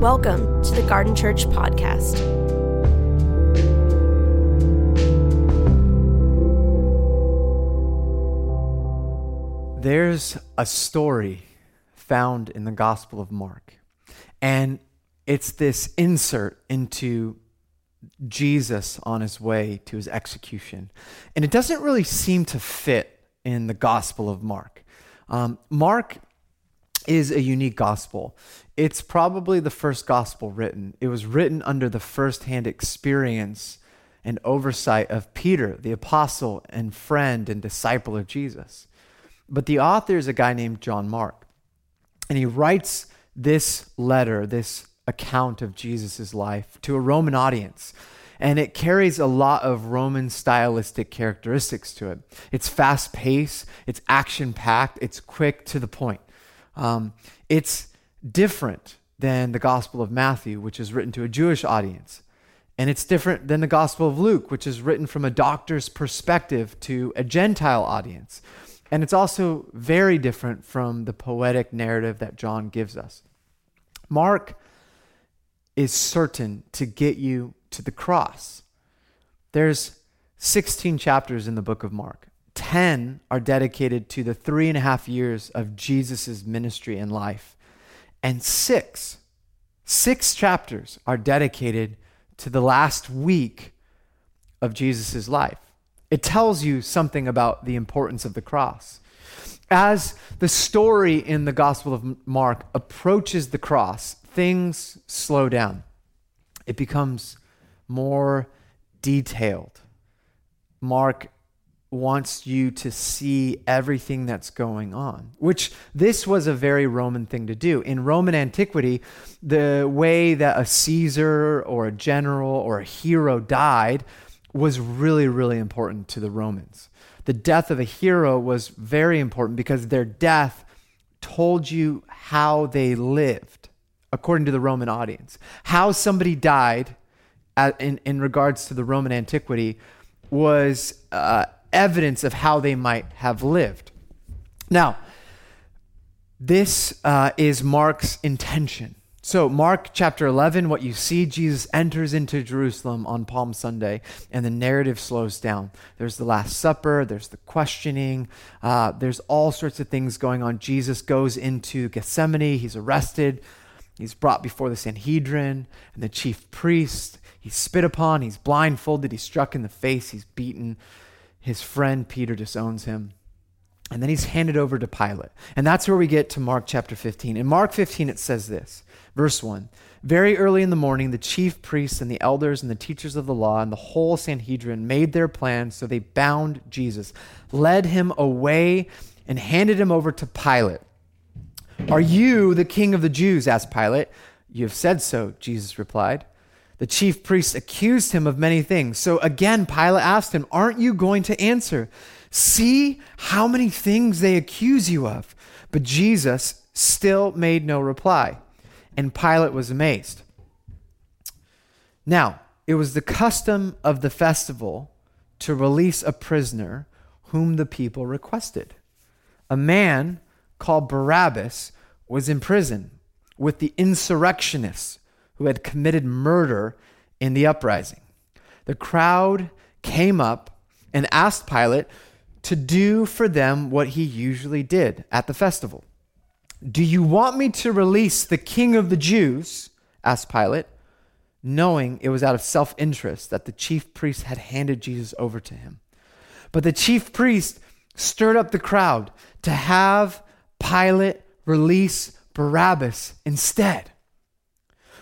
Welcome to the Garden Church Podcast. There's a story found in the Gospel of Mark, and it's this insert into Jesus on his way to his execution. And it doesn't really seem to fit in the Gospel of Mark. Um, Mark is a unique gospel. It's probably the first gospel written. It was written under the firsthand experience and oversight of Peter, the apostle and friend and disciple of Jesus. But the author is a guy named John Mark. And he writes this letter, this account of Jesus' life to a Roman audience. And it carries a lot of Roman stylistic characteristics to it. It's fast paced, it's action packed, it's quick to the point. Um, it's different than the Gospel of Matthew, which is written to a Jewish audience. And it's different than the Gospel of Luke, which is written from a doctor's perspective to a Gentile audience. And it's also very different from the poetic narrative that John gives us. Mark is certain to get you to the cross. There's 16 chapters in the book of Mark. 10 are dedicated to the three and a half years of Jesus' ministry and life. And six, six chapters are dedicated to the last week of Jesus' life. It tells you something about the importance of the cross. As the story in the Gospel of Mark approaches the cross, things slow down. It becomes more detailed. Mark wants you to see everything that's going on, which this was a very Roman thing to do. In Roman antiquity, the way that a Caesar or a general or a hero died was really, really important to the Romans. The death of a hero was very important because their death told you how they lived, according to the Roman audience. How somebody died at, in, in regards to the Roman antiquity was. Uh, evidence of how they might have lived. Now, This uh, is Mark's intention. So, Mark chapter 11, what you see, Jesus enters into Jerusalem on Palm Sunday, and the narrative slows down. There's the Last Supper, there's the questioning, uh, there's all sorts of things going on. Jesus goes into Gethsemane, he's arrested, he's brought before the Sanhedrin and the chief priest. He's spit upon, he's blindfolded, he's struck in the face, he's beaten. His friend Peter disowns him. And then he's handed over to Pilate. And that's where we get to Mark chapter 15. In Mark 15, it says this Verse 1 Very early in the morning, the chief priests and the elders and the teachers of the law and the whole Sanhedrin made their plans, so they bound Jesus, led him away, and handed him over to Pilate. Are you the king of the Jews? asked Pilate. You have said so, Jesus replied. The chief priests accused him of many things. So again, Pilate asked him, Aren't you going to answer? See how many things they accuse you of. But Jesus still made no reply, and Pilate was amazed. Now, it was the custom of the festival to release a prisoner whom the people requested. A man called Barabbas was in prison with the insurrectionists who had committed murder in the uprising. The crowd came up and asked Pilate to do for them what he usually did at the festival. Do you want me to release the king of the Jews? asked Pilate, knowing it was out of self interest that the chief priest had handed Jesus over to him. But the chief priest stirred up the crowd to have Pilate release Barabbas instead.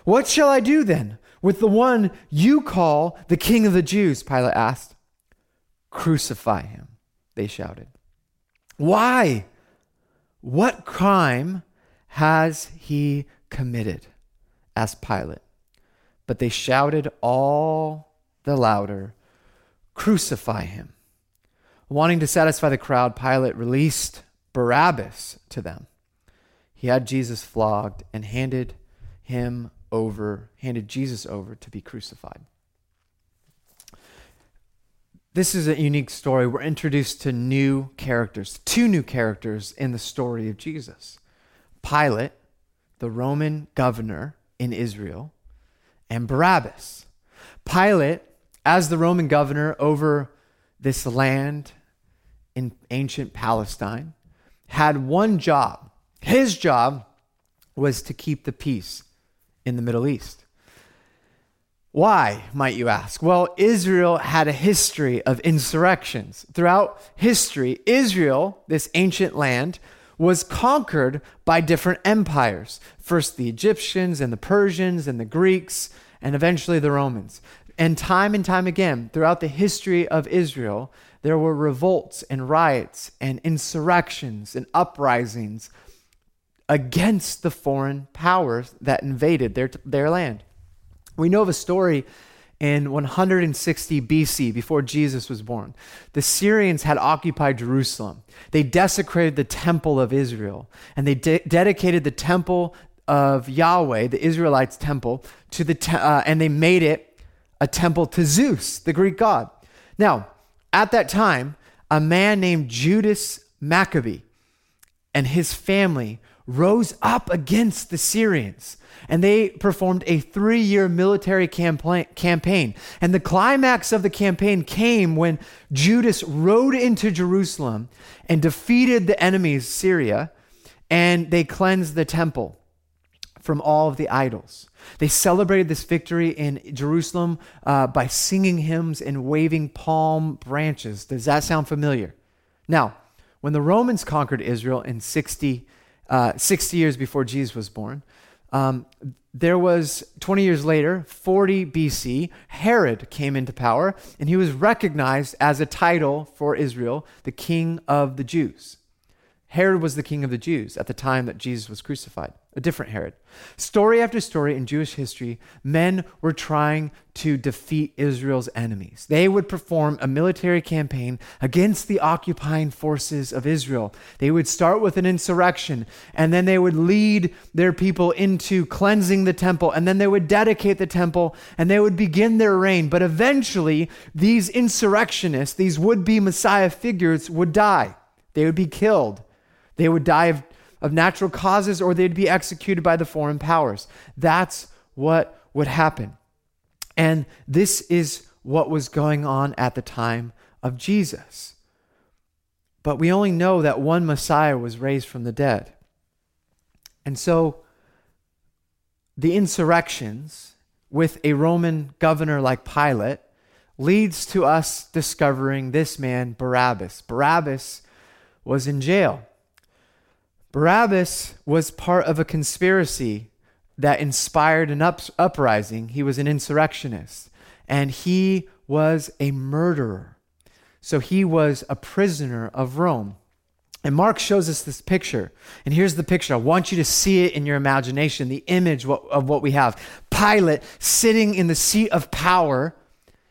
What shall I do then with the one you call the king of the Jews? Pilate asked. Crucify him they shouted. Why? What crime has he committed? asked Pilate. But they shouted all the louder, Crucify him. Wanting to satisfy the crowd, Pilate released Barabbas to them. He had Jesus flogged and handed him over, handed Jesus over to be crucified. This is a unique story. We're introduced to new characters, two new characters in the story of Jesus Pilate, the Roman governor in Israel, and Barabbas. Pilate, as the Roman governor over this land in ancient Palestine, had one job. His job was to keep the peace in the Middle East. Why, might you ask? Well, Israel had a history of insurrections. Throughout history, Israel, this ancient land, was conquered by different empires. First the Egyptians and the Persians and the Greeks, and eventually the Romans. And time and time again, throughout the history of Israel, there were revolts and riots and insurrections and uprisings against the foreign powers that invaded their, their land. We know of a story in 160 BC, before Jesus was born. The Syrians had occupied Jerusalem. They desecrated the temple of Israel, and they de- dedicated the temple of Yahweh, the Israelites' temple, to the te- uh, and they made it a temple to Zeus, the Greek god. Now, at that time, a man named Judas Maccabee and his family rose up against the Syrians and they performed a three year military campaign. And the climax of the campaign came when Judas rode into Jerusalem and defeated the enemies, Syria, and they cleansed the temple from all of the idols. They celebrated this victory in Jerusalem uh, by singing hymns and waving palm branches. Does that sound familiar? Now, when the Romans conquered Israel in 60 uh, 60 years before Jesus was born. Um, there was 20 years later, 40 BC, Herod came into power, and he was recognized as a title for Israel, the king of the Jews. Herod was the king of the Jews at the time that Jesus was crucified, a different Herod. Story after story in Jewish history, men were trying to defeat Israel's enemies. They would perform a military campaign against the occupying forces of Israel. They would start with an insurrection, and then they would lead their people into cleansing the temple, and then they would dedicate the temple, and they would begin their reign. But eventually, these insurrectionists, these would be Messiah figures, would die. They would be killed they would die of of natural causes or they'd be executed by the foreign powers. That's what would happen. And this is what was going on at the time of Jesus. But we only know that one Messiah was raised from the dead. And so the insurrections with a Roman governor like Pilate leads to us discovering this man, Barabbas. Barabbas was in jail. Barabbas was part of a conspiracy that inspired an up- uprising. He was an insurrectionist, and he was a murderer. So he was a prisoner of Rome. And Mark shows us this picture. And here's the picture. I want you to see it in your imagination, the image of what we have. Pilate sitting in the seat of power.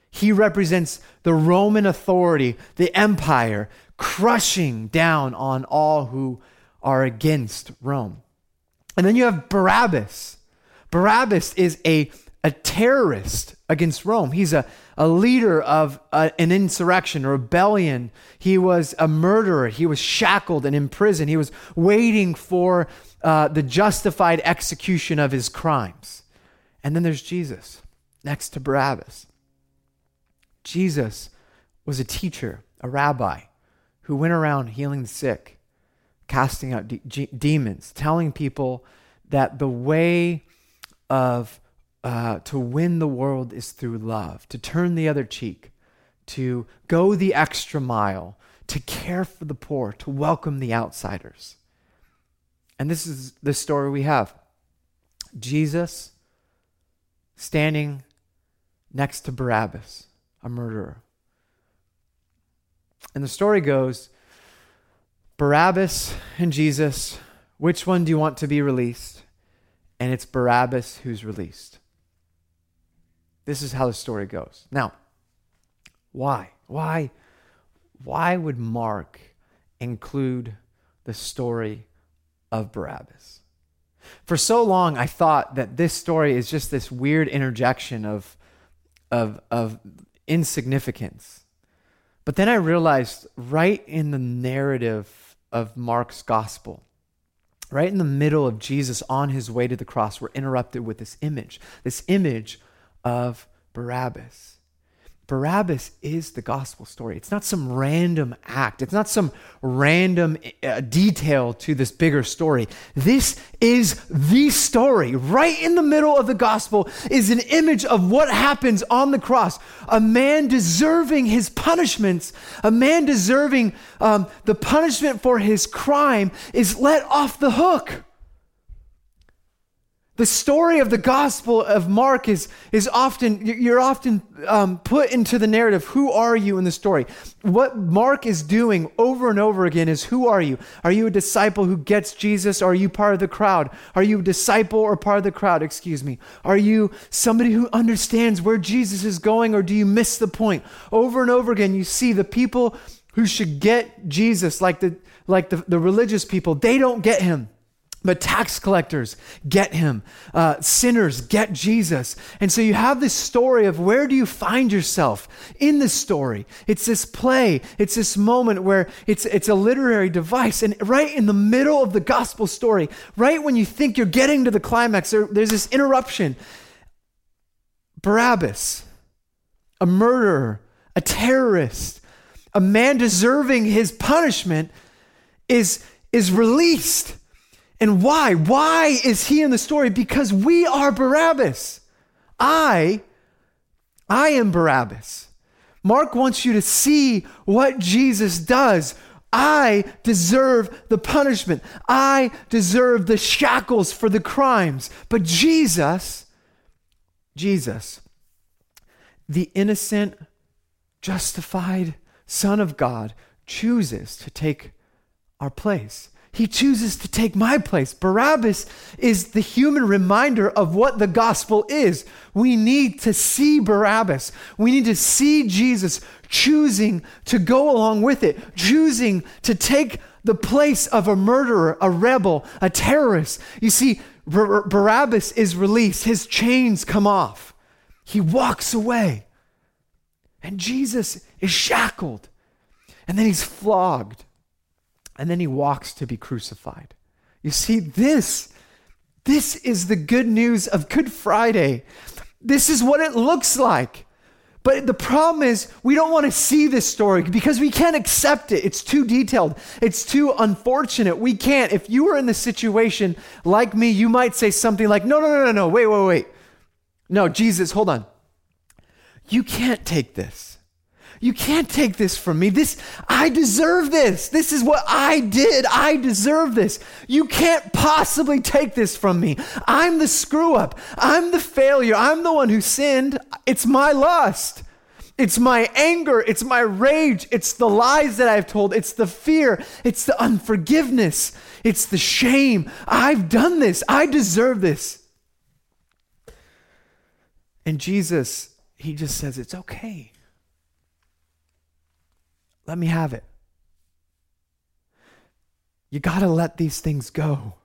He represents the Roman authority, the empire, crushing down on all who are against Rome. And then you have Barabbas. Barabbas is a, a terrorist against Rome. He's a, a leader of a, an insurrection, a rebellion. He was a murderer. He was shackled and imprisoned. He was waiting for uh, the justified execution of his crimes. And then there's Jesus next to Barabbas. Jesus was a teacher, a rabbi who went around healing the sick, casting out de- demons, telling people that the way of uh, to win the world is through love, to turn the other cheek, to go the extra mile, to care for the poor, to welcome the outsiders. And this is the story we have Jesus standing next to Barabbas, a murderer. And the story goes Barabbas and Jesus, which one do you want to be released? And it's Barabbas who's released. This is how the story goes. Now, why? Why? Why would Mark include the story of Barabbas? For so long, I thought that this story is just this weird interjection of, of, of insignificance. But then I realized right in the narrative of Mark's gospel, right in the middle of Jesus on his way to the cross, we're interrupted with this image, this image of Barabbas. Barabbas is the gospel story. It's not some random act, it's not some random uh, detail to this bigger story. This is the story. Right in the middle of the gospel is an image of what happens on the cross. A man deserving his punishments, a man deserving um, the punishment for his crime, is let off the hook. The story of the Gospel of Mark is, is often, you're often um, put into the narrative. Who are you in the story? What Mark is doing over and over again is who are you? Are you a disciple who gets Jesus? Are you part of the crowd? Are you a disciple or part of the crowd? Excuse me. Are you somebody who understands where Jesus is going or do you miss the point? Over and over again, you see the people who should get Jesus, like the, like the, the religious people, they don't get him. But tax collectors get him. Uh, sinners get Jesus. And so you have this story of where do you find yourself in this story? It's this play. It's this moment where it's, it's a literary device. And right in the middle of the gospel story, right when you think you're getting to the climax, there, there's this interruption. Barabbas, a murderer, a terrorist, a man deserving his punishment, is, is released and why? Why is he in the story? Because we are Barabbas. I, I am Barabbas. Mark wants you to see what Jesus does. I deserve the punishment. I deserve the shackles for the crimes. But Jesus, Jesus, the innocent, justified Son of God, chooses to take our place. He chooses to take my place. Barabbas is the human reminder of what the gospel is. We need to see Barabbas. We need to see Jesus choosing to go along with it, choosing to take the place of a murderer, a rebel, a terrorist. You see, Bar- Barabbas is released, his chains come off, he walks away. And Jesus is shackled, and then he's flogged and then he walks to be crucified. You see, this, this is the good news of Good Friday. This is what it looks like. But the problem is, we don't want to see this story because we can't accept it. It's too detailed. It's too unfortunate. We can't. If you were in the situation like me, you might say something like, No, no, no, no, no, wait, wait, wait. No, Jesus, hold on. You can't take this. You can't take this from me. This, I deserve this. This is what I did. I deserve this. You can't possibly take this from me. I'm the screw up. I'm the failure. I'm the one who sinned. It's my lust. It's my anger. It's my rage. It's the lies that I've told. It's the fear. It's the unforgiveness. It's the shame. I've done this. I deserve this. And Jesus, he just says, It's okay. Let me have it. You got to let these things go.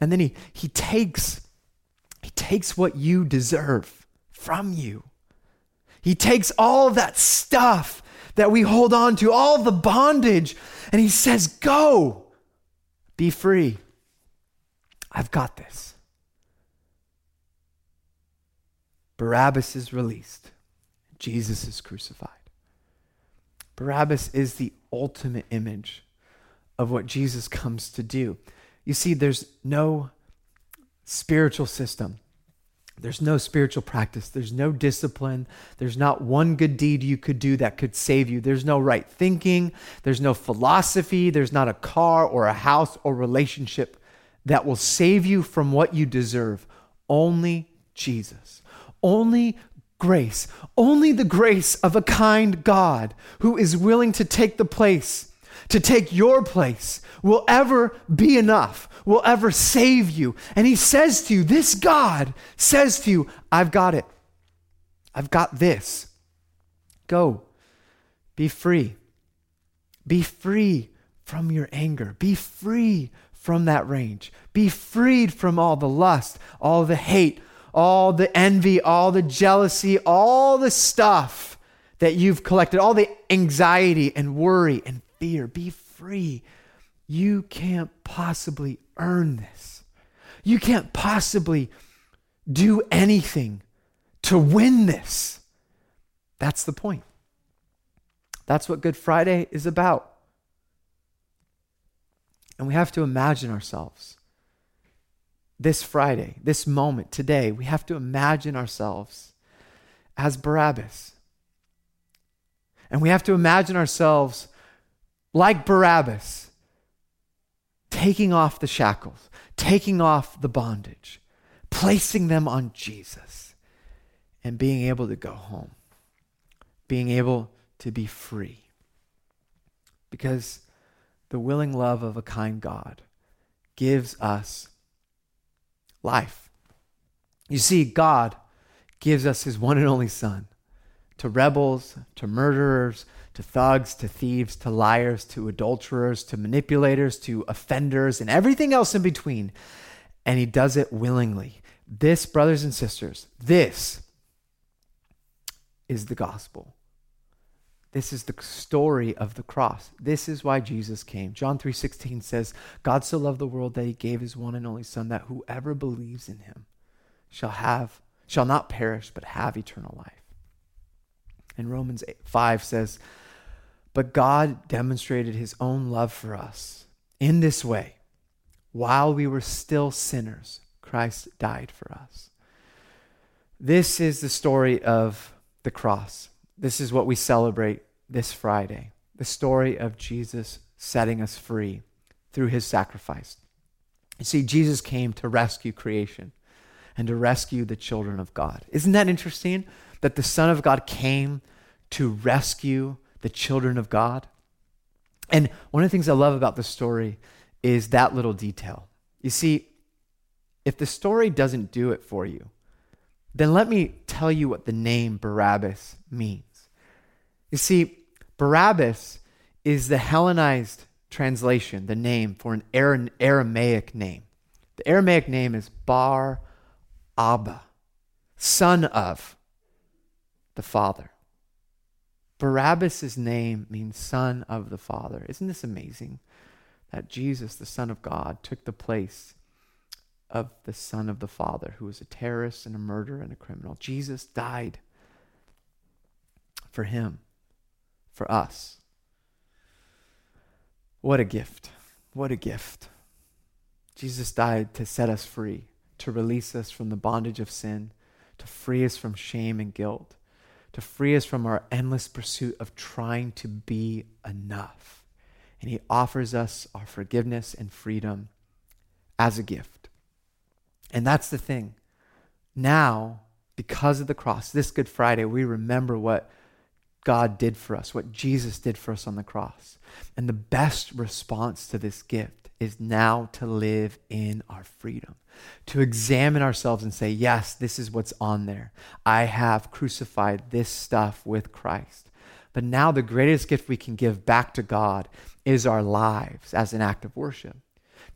And then he, he takes he takes what you deserve from you. He takes all that stuff that we hold on to, all the bondage, and he says, "Go. Be free. I've got this." Barabbas is released. Jesus is crucified. Barabbas is the ultimate image of what Jesus comes to do. You see, there's no spiritual system. There's no spiritual practice. There's no discipline. There's not one good deed you could do that could save you. There's no right thinking. There's no philosophy. There's not a car or a house or relationship that will save you from what you deserve. Only Jesus. Only grace, only the grace of a kind God who is willing to take the place, to take your place, will ever be enough, will ever save you. And he says to you, this God says to you, I've got it. I've got this. Go. Be free. Be free from your anger. Be free from that rage. Be freed from all the lust, all the hate, all the envy, all the jealousy, all the stuff that you've collected, all the anxiety and worry and fear. Be free. You can't possibly earn this. You can't possibly do anything to win this. That's the point. That's what Good Friday is about. And we have to imagine ourselves this Friday, this moment, today, we have to imagine ourselves as Barabbas. And we have to imagine ourselves like Barabbas, taking off the shackles, taking off the bondage, placing them on Jesus, and being able to go home, being able to be free. Because the willing love of a kind God gives us life. You see, God gives us his one and only Son to rebels, to murderers, to thugs, to thieves, to liars, to adulterers, to manipulators, to offenders, and everything else in between. And he does it willingly. This, brothers and sisters, this is the gospel. This is the story of the cross. This is why Jesus came. John 3:16 says, God so loved the world that he gave his one and only son that whoever believes in him shall have shall not perish but have eternal life. And Romans 8, 5 says, but God demonstrated his own love for us in this way. While we were still sinners, Christ died for us. This is the story of the cross. This is what we celebrate this Friday the story of Jesus setting us free through his sacrifice. You see, Jesus came to rescue creation and to rescue the children of God. Isn't that interesting that the Son of God came to rescue the children of God? And one of the things I love about the story is that little detail. You see, if the story doesn't do it for you, then let me tell you what the name Barabbas means. You see, Barabbas is the Hellenized translation, the name for an Aramaic name. The Aramaic name is Bar Abba, son of the Father. Barabbas' name means son of the Father. Isn't this amazing? that Jesus, the Son of God, took the place of the Son of the Father, who was a terrorist and a murderer and a criminal. Jesus died for him, for us. What a gift. What a gift. Jesus died to set us free, to release us from the bondage of sin, to free us from shame and guilt, to free us from our endless pursuit of trying to be enough and he offers us our forgiveness and freedom as a gift. And that's the thing. Now, because of the cross, this Good Friday, we remember what God did for us, what Jesus did for us on the cross. And the best response to this gift is now to live in our freedom, to examine ourselves and say, Yes, this is what's on there. I have crucified this stuff with Christ. But now the greatest gift we can give back to God is our lives as an act of worship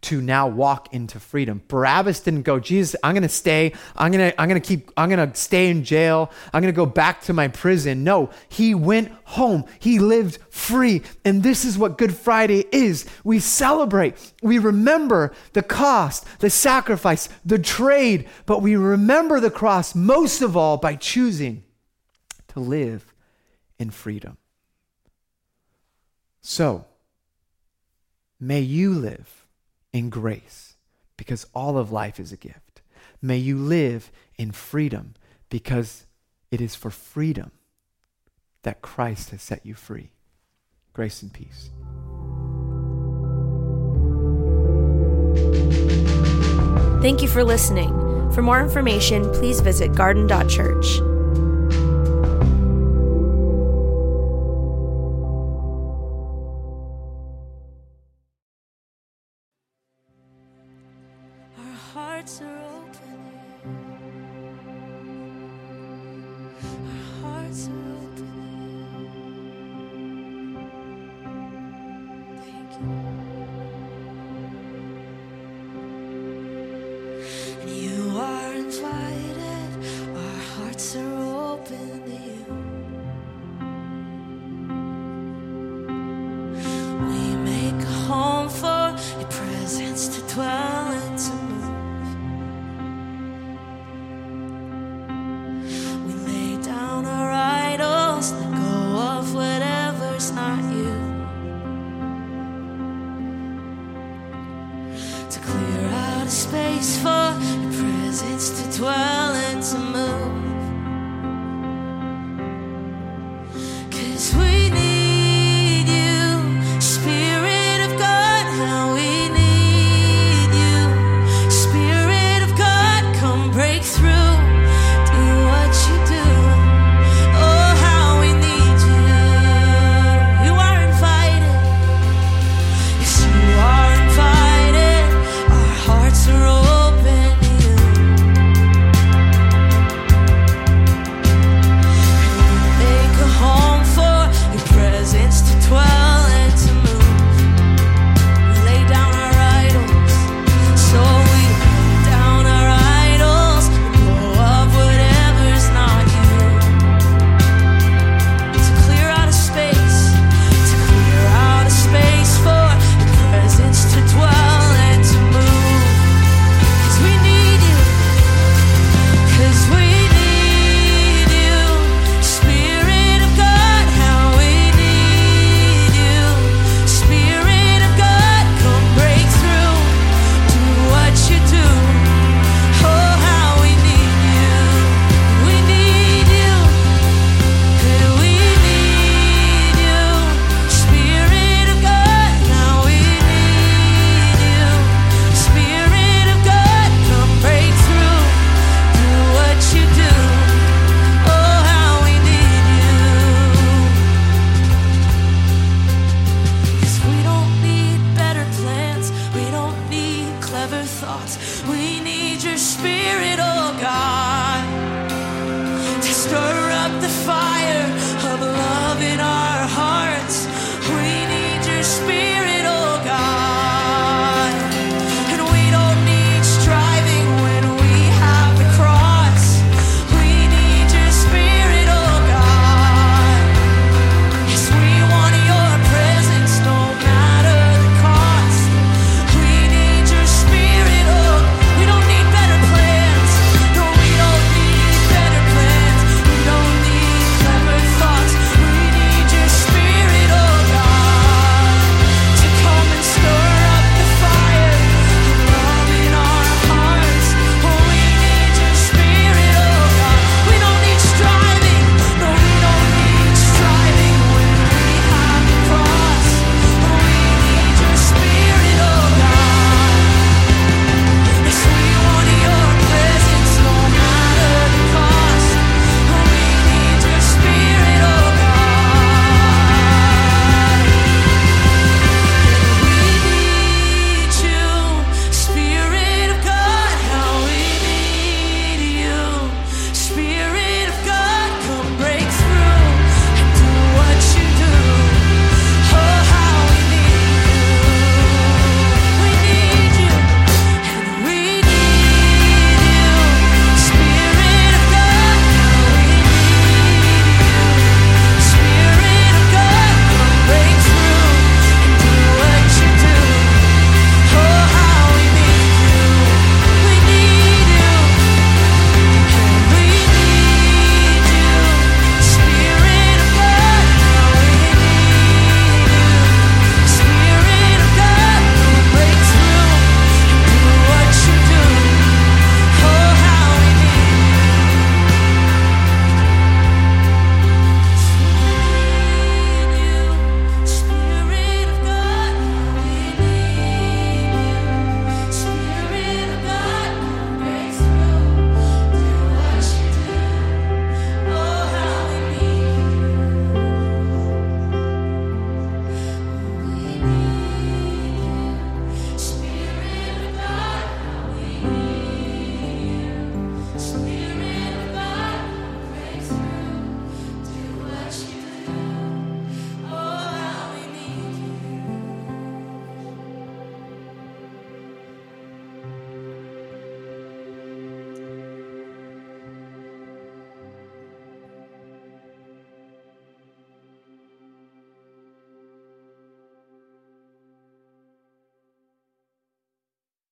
to now walk into freedom. Barabbas didn't go, Jesus, I'm going to stay. I'm going to I'm going to keep I'm going to stay in jail. I'm going to go back to my prison. No, he went home. He lived free. And this is what Good Friday is. We celebrate. We remember the cost, the sacrifice, the trade, but we remember the cross most of all by choosing to live in freedom. So, may you live in grace because all of life is a gift. May you live in freedom because it is for freedom that Christ has set you free. Grace and peace. Thank you for listening. For more information, please visit garden.church.